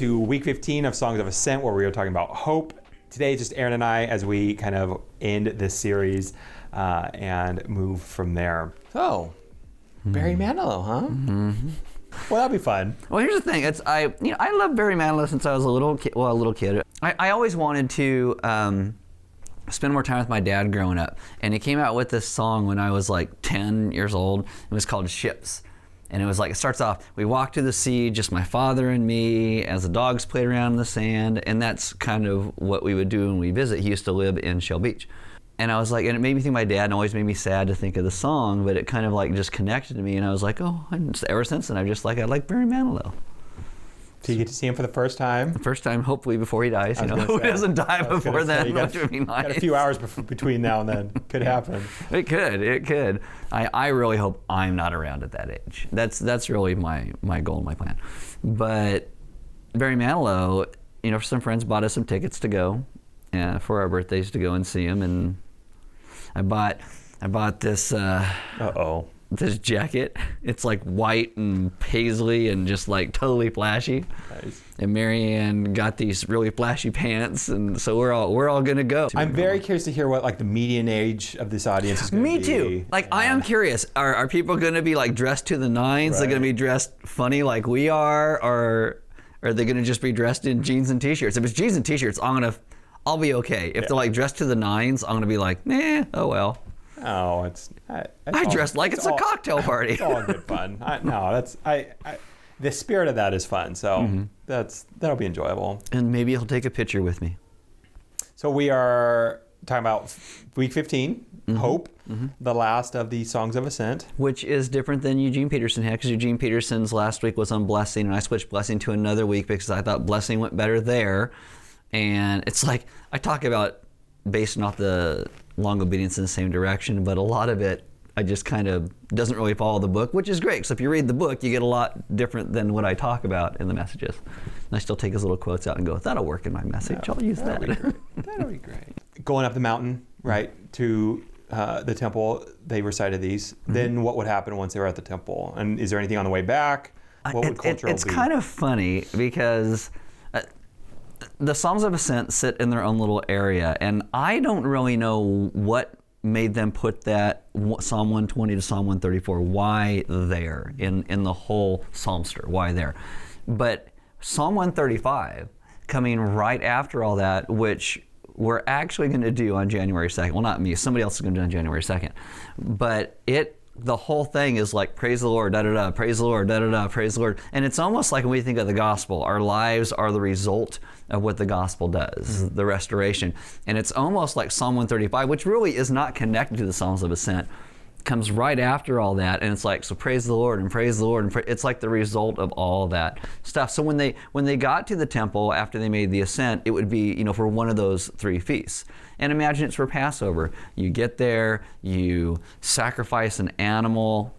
Welcome to week 15 of Songs of Ascent, where we are talking about hope. Today, just Aaron and I as we kind of end this series uh, and move from there. So, Barry Manilow, huh? Mm-hmm. Well, that'd be fun. Well, here's the thing. It's I you know I love Barry Manilow since I was a little kid. Well, a little kid. I, I always wanted to um, spend more time with my dad growing up, and he came out with this song when I was like 10 years old. It was called Ships. And it was like, it starts off, we walked to the sea, just my father and me, as the dogs played around in the sand. And that's kind of what we would do when we visit. He used to live in Shell Beach. And I was like, and it made me think my dad, and always made me sad to think of the song, but it kind of like just connected to me. And I was like, oh, and ever since then, I've just like, I like Barry Manilow. So you get to see him for the first time. The First time, hopefully, before he dies. You know, who doesn't die before say, then? you got, would be got a few hours bef- between now and then. Could happen. It could. It could. I, I really hope I'm not around at that age. That's that's really my my goal and my plan. But Barry Manilow, you know, some friends bought us some tickets to go uh, for our birthdays to go and see him, and I bought I bought this. Uh, Uh oh. This jacket. It's like white and paisley and just like totally flashy. Nice. And Marianne got these really flashy pants, and so we're all we're all gonna go. I'm very curious to hear what like the median age of this audience is to be. Me too. Like I am curious. Are are people to be like dressed to the nines? They're going to be dressed funny like we are, or are they to just be dressed in jeans and t-shirts? If it's jeans and t-shirts, I'm gonna, I'll be okay. If they're like dressed to the nines, I'm gonna be like, nah, oh well. Oh, it's. I, it's I dressed like it's a all- cocktail party. It's all good fun. I, no, that's I, I. The spirit of that is fun. So Mm-hmm. that's that'll be enjoyable. And maybe he'll take a picture with me. So we are talking about week 15, Mm-hmm. Hope, the last of the Songs of Ascent. which is different than Eugene Peterson had because Eugene Peterson's last week was on blessing, and I switched blessing to another week because I thought blessing went better there. And it's like I talk about basing off the long obedience in the same direction, but a lot of it I just kind of doesn't really follow the book, which is great. Because if you read the book, you get a lot different than what I talk about in the messages. And I still take his little quotes out and go, "That'll work in my message. I'll use that." That'll be great. That'll be great. Going up the mountain, right, to uh, the temple, they recited these. Mm-hmm. Then what would happen once they were at the temple? And is there anything on the way back? What would It- it- it's be? kind of funny because the Psalms of Ascent sit in their own little area, and I don't really know what made them put that Psalm 120 to Psalm 134. Why there in in the whole Psalmster? Why there? But Psalm 135 coming right after all that, which we're actually going to do on January 2nd. Well, not me. Somebody else is going to do on January 2nd. But it the whole thing is like praise the Lord, da da da, praise the Lord, da da da, praise the Lord. And it's almost like when we think of the gospel, our lives are the result of what the gospel does, mm-hmm. the restoration. And it's almost like Psalm 135, which really is not connected to the Psalms of Ascent, comes right after all that and it's like so praise the lord and praise the lord and pra- it's like the result of all that stuff. So when they when they got to the temple after they made the ascent it would be you know for one of those three feasts. And imagine it's for passover. You get there you sacrifice an animal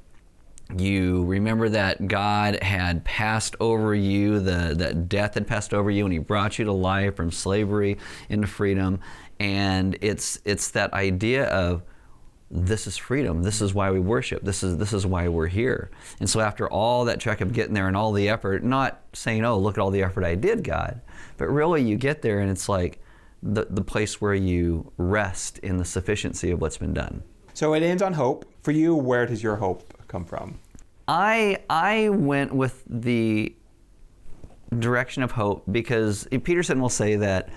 you remember that God had passed over you, the, that death had passed over you, and He brought you to life from slavery into freedom. And it's it's that idea of this is freedom. This is why we worship. This is this is why we're here. And so after all that trek of getting there and all the effort, not saying, "Oh, look at all the effort I did, God," but really you get there and it's like the the place where you rest in the sufficiency of what's been done. So it ends on hope. For you, where does your hope come from? I I went with the direction of hope because Peterson will say that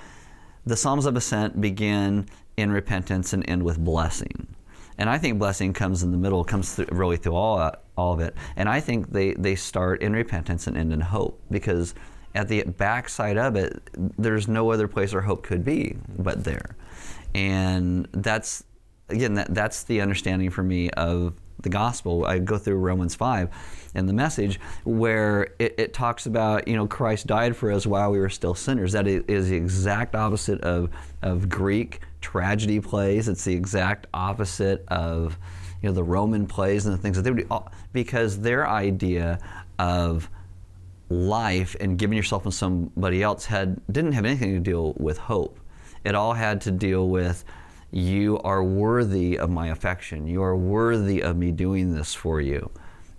the Psalms of Ascent begin in repentance and end with blessing. And I think blessing comes in the middle, comes through, really through all all of it. And I think they, they start in repentance and end in hope because at the backside of it, there's no other place where hope could be but there. And that's again that that's the understanding for me of the gospel. I go through Romans 5 and the message where it, it talks about, you know, Christ died for us while we were still sinners. That is the exact opposite of, of Greek tragedy plays. It's the exact opposite of, you know, the Roman plays and the things that they would do. Because their idea of life and giving yourself to somebody else had didn't have anything to deal with hope. It all had to deal with you are worthy of my affection. You are worthy of me doing this for you.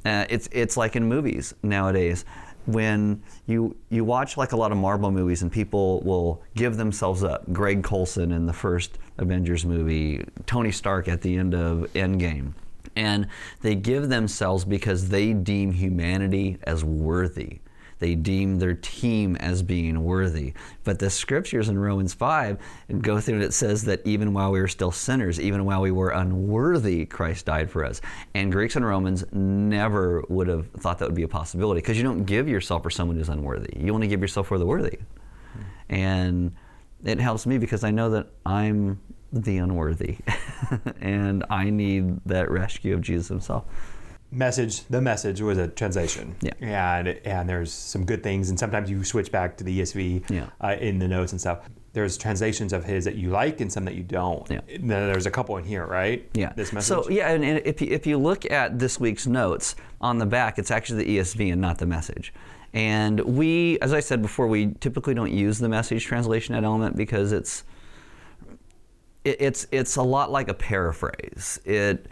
Uh, it's it's like in movies nowadays. When you you watch like a lot of Marvel movies and people will give themselves up. Greg Coulson in the first Avengers movie, Tony Stark at the end of Endgame. And they give themselves because they deem humanity as worthy. They deem their team as being worthy. But the scriptures in Romans 5 go through and it says that even while we were still sinners, even while we were unworthy, Christ died for us. And Greeks and Romans never would have thought that would be a possibility because you don't give yourself for someone who's unworthy. You only give yourself for the worthy. And it helps me because I know that I'm the unworthy and I need that rescue of Jesus himself message the message was a translation. Yeah. And and there's some good things and sometimes you switch back to the esv yeah. uh, in the notes and stuff. There's translations of his that you like and some that you don't. Yeah. There's a couple in here right? Yeah. This message? so yeah and, and if, you, if you look at this week's notes on the back it's actually the esv and not the message. And we as i said before we typically don't use the message translation at element because it's it, it's it's a lot like a paraphrase. It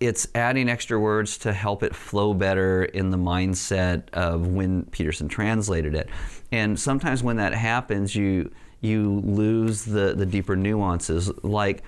it's adding extra words to help it flow better in the mindset of when Peterson translated it. And sometimes when that happens, you you lose the, the deeper nuances. Like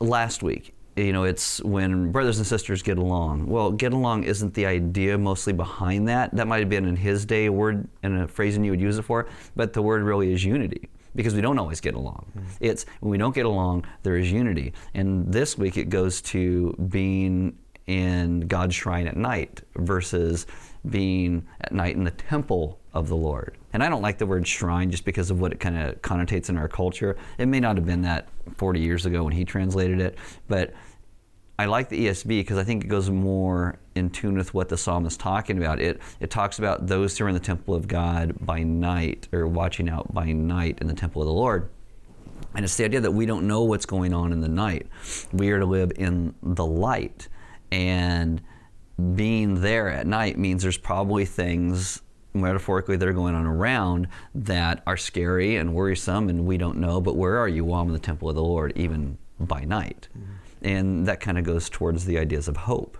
last week, you know, it's when brothers and sisters get along. Well, get along isn't the idea mostly behind that. That might have been in his day a word and a phrasing you would use it for, but the word really is unity because we don't always get along. Mm-hmm. It's when we don't get along, there is unity. And this week it goes to being in God's shrine at night versus being at night in the temple of the Lord. And I don't like the word shrine just because of what it kind of connotates in our culture. It may not have been that 40 years ago when he translated it, but I like the ESV because I think it goes more in tune with what the psalm is talking about. It it talks about those who are in the temple of God by night or watching out by night in the temple of the Lord. And it's the idea that we don't know what's going on in the night. We are to live in the light. And being there at night means there's probably things metaphorically that are going on around that are scary and worrisome and we don't know, but where are you while I'm in the temple of the Lord, even by night? Mm-hmm. And that kind of goes towards the ideas of hope.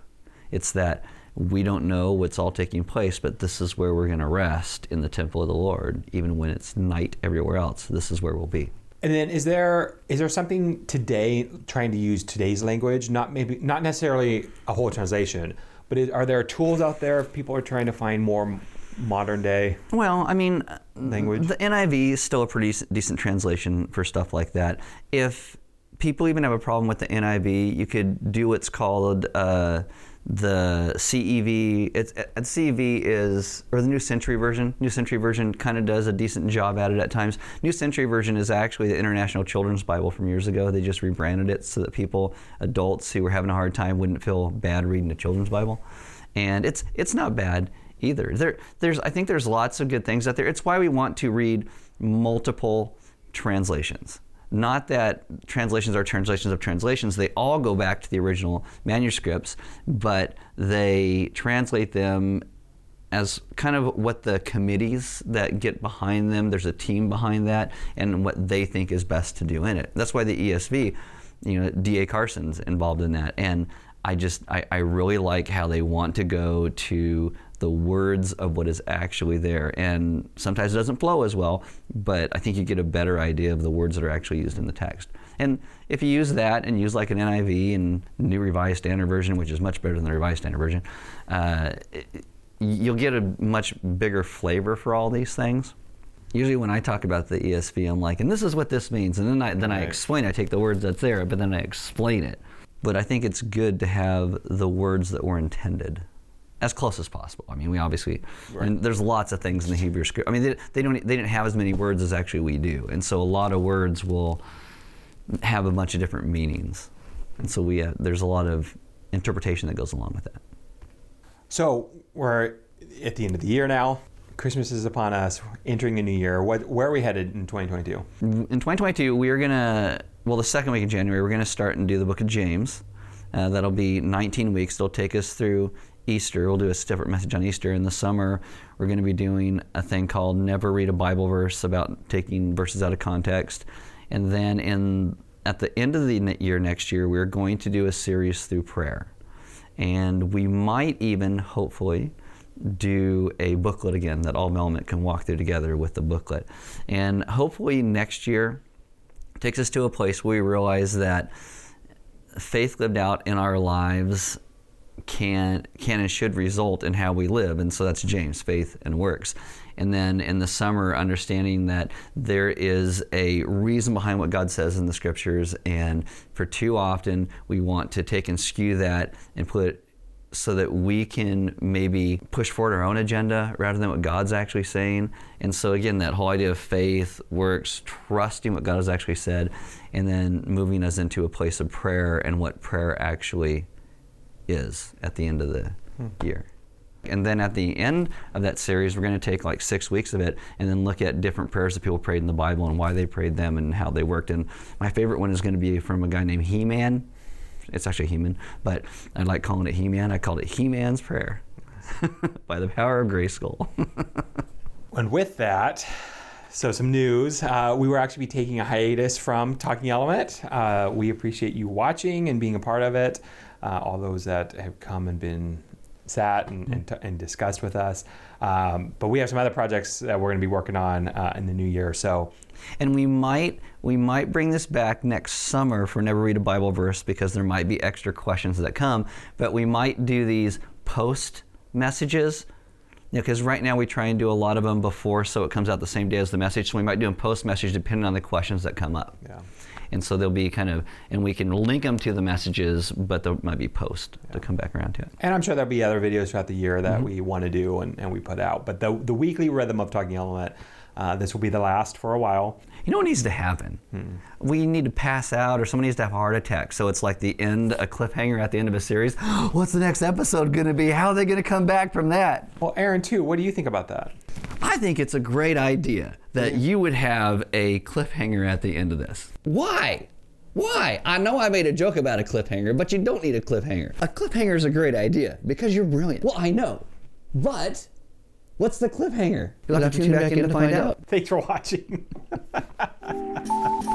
It's that we don't know what's all taking place, but this is where we're going to rest in the temple of the Lord, even when it's night everywhere else. This is where we'll be. And then is there is there something today trying to use today's language, not maybe not necessarily a whole translation, but is, are there tools out there if people are trying to find more modern day? Well, I mean, language. The NIV is still a pretty decent translation for stuff like that. If people even have a problem with the NIV. You could do what's called uh, the CEV. It's uh, CEV is or the New Century Version. New Century Version kind of does a decent job at it at times. New Century Version is actually the International Children's Bible from years ago. They just rebranded it so that people, adults who were having a hard time, wouldn't feel bad reading a children's Bible. And it's it's not bad either. There there's I think there's lots of good things out there. It's why we want to read multiple translations not that translations are translations of translations, they all go back to the original manuscripts, but they translate them as kind of what the committees that get behind them, there's a team behind that, and what they think is best to do in it. That's why the ESV, you know, D.A. Carson's involved in that. And I just, I, I really like how they want to go to the words of what is actually there. And sometimes it doesn't flow as well, but I think you get a better idea of the words that are actually used in the text. And if you use that and use like an NIV and New Revised Standard Version, which is much better than the Revised Standard Version, uh, you'll get a much bigger flavor for all these things. Usually, when I talk about the ESV, I'm like, and this is what this means, and then I then right. I explain. I take the words that's there, but then I explain it. But I think it's good to have the words that were intended as close as possible. I mean, we obviously, right. and there's lots of things in the Hebrew script. I mean, they, they, don't they didn't have as many words as actually we do, and so a lot of words will have a bunch of different meanings, and so we uh, there's a lot of interpretation that goes along with that. So we're at the end of the year now. Christmas is upon us. Entering a new year. What, where are we headed in 2022? In 2022, we are gonna. Well, the second week of January, we're gonna start and do the Book of James. Uh, that'll be 19 weeks. It'll take us through Easter. We'll do a separate message on Easter. In the summer, we're going to be doing a thing called Never Read a Bible Verse about taking verses out of context. And then in at the end of the year next year, we're going to do a series through prayer. And we might even, hopefully, do a booklet again that all Element can walk through together with the booklet. And hopefully next year takes us to a place where we realize that faith lived out in our lives can can and should result in how we live. And so that's James faith and works. And then in the summer understanding that there is a reason behind what God says in the scriptures. And for too often we want to take and skew that and put it so that we can maybe push forward our own agenda rather than what God's actually saying. And so, again, that whole idea of faith works, trusting what God has actually said, and then moving us into a place of prayer and what prayer actually is at the end of the hmm. year. And then at the end of that series, we're going to take like six weeks of it and then look at different prayers that people prayed in the Bible and why they prayed them and how they worked. And my favorite one is going to be from a guy named He Man it's actually Heman, but I like calling it He-Man. I called it He-Man's Prayer by the power of Grace Grayskull. and with that, so some news. Uh, we will actually be taking a hiatus from Talking Element. Uh, we appreciate you watching and being a part of it. Uh, all those that have come and been sat and, and, t- and discussed with us. Um, but we have some other projects that we're going to be working on uh, in the new year. So, and we might we might bring this back next summer for Never Read a Bible Verse because there might be extra questions that come. But we might do these post messages. Because right now we try and do a lot of them before, so it comes out the same day as the message. So we might do them post message depending on the questions that come up. Yeah and so they'll be kind of and we can link them to the messages but there might be post yeah. to come back around to it and i'm sure there'll be other videos throughout the year that mm-hmm. we want to do and, and we put out but the, the weekly rhythm of talking element uh, this will be the last for a while. You know what needs to happen? Hmm. We need to pass out, or someone needs to have a heart attack. So it's like the end, a cliffhanger at the end of a series. What's the next episode going to be? How are they going to come back from that? Well, Aaron, too, what do you think about that? I think it's a great idea that you would have a cliffhanger at the end of this. Why? Why? I know I made a joke about a cliffhanger, but you don't need a cliffhanger. A cliffhanger is a great idea because you're brilliant. Well, I know. But what's the cliffhanger? You'll have, have to tune back, back in, in to find, find out. out. Thanks for watching.